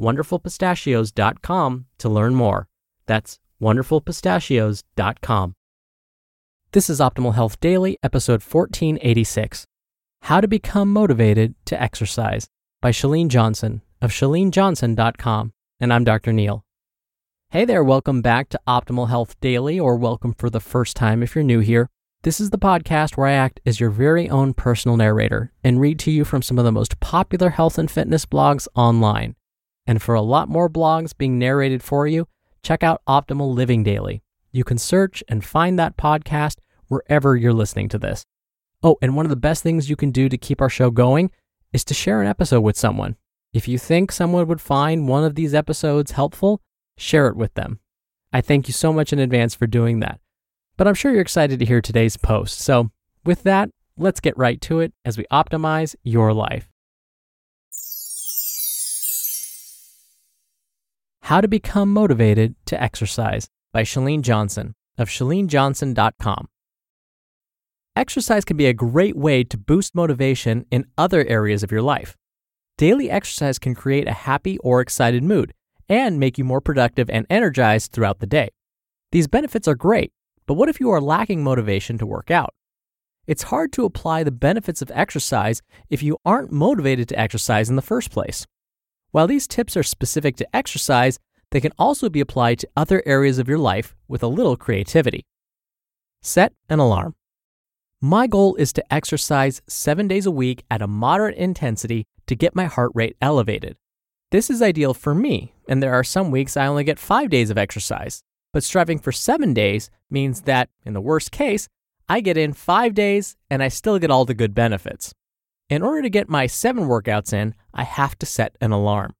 wonderfulpistachios.com to learn more. That's wonderfulpistachios.com. This is Optimal Health Daily, episode 1486 How to Become Motivated to Exercise by Chalene Johnson of chalenejohnson.com. And I'm Dr. Neal. Hey there, welcome back to Optimal Health Daily, or welcome for the first time if you're new here. This is the podcast where I act as your very own personal narrator and read to you from some of the most popular health and fitness blogs online. And for a lot more blogs being narrated for you, check out Optimal Living Daily. You can search and find that podcast wherever you're listening to this. Oh, and one of the best things you can do to keep our show going is to share an episode with someone. If you think someone would find one of these episodes helpful, share it with them. I thank you so much in advance for doing that. But I'm sure you're excited to hear today's post. So, with that, let's get right to it as we optimize your life. How to Become Motivated to Exercise by Chalene Johnson of chalenejohnson.com. Exercise can be a great way to boost motivation in other areas of your life. Daily exercise can create a happy or excited mood and make you more productive and energized throughout the day. These benefits are great, but what if you are lacking motivation to work out? It's hard to apply the benefits of exercise if you aren't motivated to exercise in the first place. While these tips are specific to exercise, they can also be applied to other areas of your life with a little creativity. Set an alarm. My goal is to exercise seven days a week at a moderate intensity to get my heart rate elevated. This is ideal for me, and there are some weeks I only get five days of exercise. But striving for seven days means that, in the worst case, I get in five days and I still get all the good benefits. In order to get my seven workouts in, I have to set an alarm.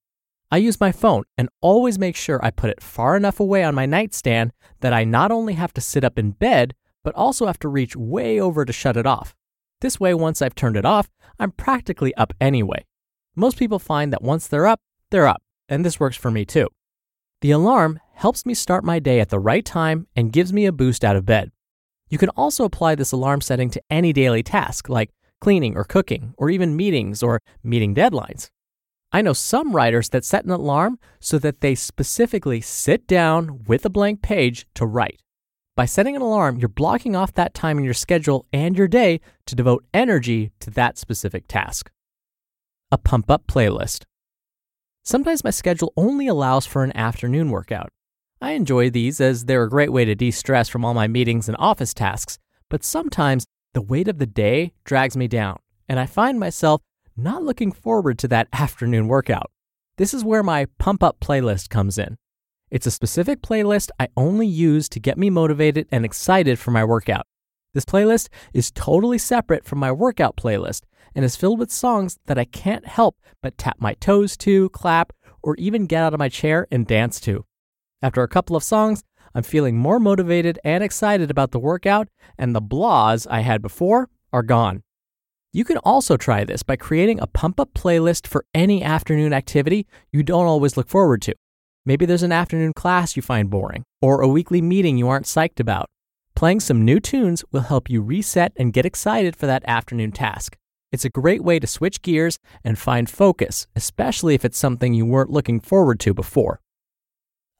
I use my phone and always make sure I put it far enough away on my nightstand that I not only have to sit up in bed, but also have to reach way over to shut it off. This way, once I've turned it off, I'm practically up anyway. Most people find that once they're up, they're up, and this works for me too. The alarm helps me start my day at the right time and gives me a boost out of bed. You can also apply this alarm setting to any daily task like cleaning or cooking, or even meetings or meeting deadlines. I know some writers that set an alarm so that they specifically sit down with a blank page to write. By setting an alarm, you're blocking off that time in your schedule and your day to devote energy to that specific task. A pump up playlist. Sometimes my schedule only allows for an afternoon workout. I enjoy these as they're a great way to de stress from all my meetings and office tasks, but sometimes the weight of the day drags me down, and I find myself not looking forward to that afternoon workout. This is where my pump up playlist comes in. It's a specific playlist I only use to get me motivated and excited for my workout. This playlist is totally separate from my workout playlist and is filled with songs that I can't help but tap my toes to, clap, or even get out of my chair and dance to. After a couple of songs, I'm feeling more motivated and excited about the workout, and the blahs I had before are gone. You can also try this by creating a pump up playlist for any afternoon activity you don't always look forward to. Maybe there's an afternoon class you find boring, or a weekly meeting you aren't psyched about. Playing some new tunes will help you reset and get excited for that afternoon task. It's a great way to switch gears and find focus, especially if it's something you weren't looking forward to before.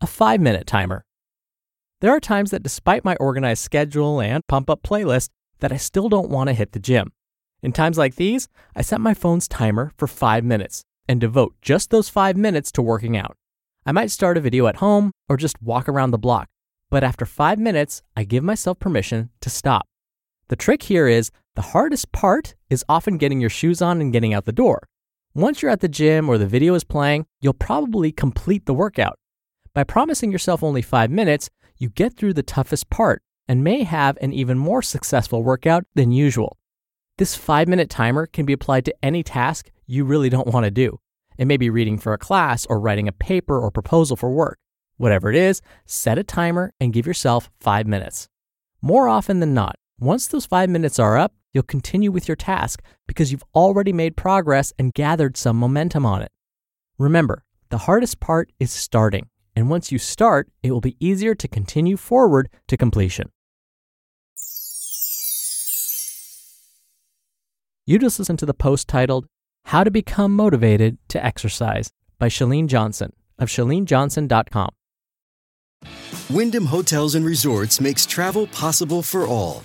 A five minute timer. There are times that despite my organized schedule and pump up playlist, that I still don't want to hit the gym. In times like these, I set my phone's timer for five minutes and devote just those five minutes to working out. I might start a video at home or just walk around the block, but after five minutes, I give myself permission to stop. The trick here is the hardest part is often getting your shoes on and getting out the door. Once you're at the gym or the video is playing, you'll probably complete the workout. By promising yourself only five minutes, you get through the toughest part and may have an even more successful workout than usual. This five minute timer can be applied to any task you really don't want to do. It may be reading for a class or writing a paper or proposal for work. Whatever it is, set a timer and give yourself five minutes. More often than not, once those five minutes are up, you'll continue with your task because you've already made progress and gathered some momentum on it. Remember, the hardest part is starting, and once you start, it will be easier to continue forward to completion. You just listened to the post titled How to Become Motivated to Exercise by Chalene Johnson of chalenejohnson.com. Wyndham Hotels and Resorts makes travel possible for all.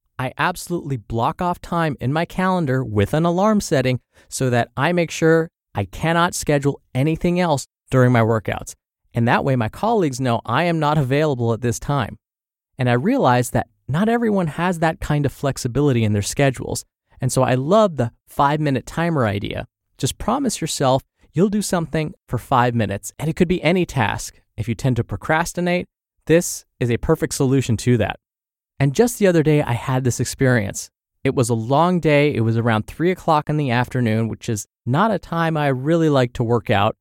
I absolutely block off time in my calendar with an alarm setting so that I make sure I cannot schedule anything else during my workouts. And that way, my colleagues know I am not available at this time. And I realize that not everyone has that kind of flexibility in their schedules. And so I love the five minute timer idea. Just promise yourself you'll do something for five minutes, and it could be any task. If you tend to procrastinate, this is a perfect solution to that. And just the other day, I had this experience. It was a long day. It was around three o'clock in the afternoon, which is not a time I really like to work out.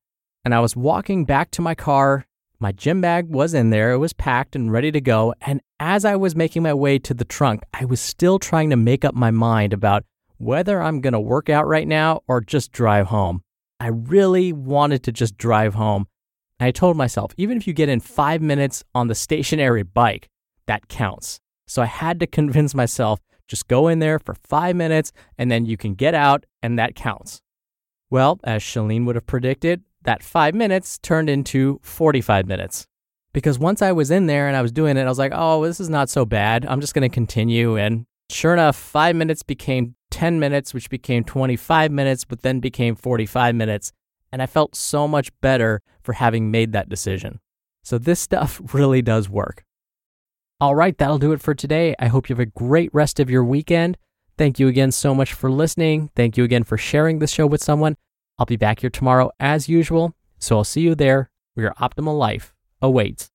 And I was walking back to my car. My gym bag was in there. It was packed and ready to go. And as I was making my way to the trunk, I was still trying to make up my mind about whether I'm going to work out right now or just drive home. I really wanted to just drive home. And I told myself, even if you get in five minutes on the stationary bike, that counts. So I had to convince myself just go in there for five minutes and then you can get out and that counts. Well, as Chalene would have predicted, that five minutes turned into 45 minutes. Because once I was in there and I was doing it, I was like, oh, this is not so bad. I'm just going to continue. And sure enough, five minutes became 10 minutes, which became 25 minutes, but then became 45 minutes and I felt so much better for having made that decision. So this stuff really does work. All right, that'll do it for today. I hope you have a great rest of your weekend. Thank you again so much for listening. Thank you again for sharing the show with someone. I'll be back here tomorrow as usual, so I'll see you there where your optimal life awaits.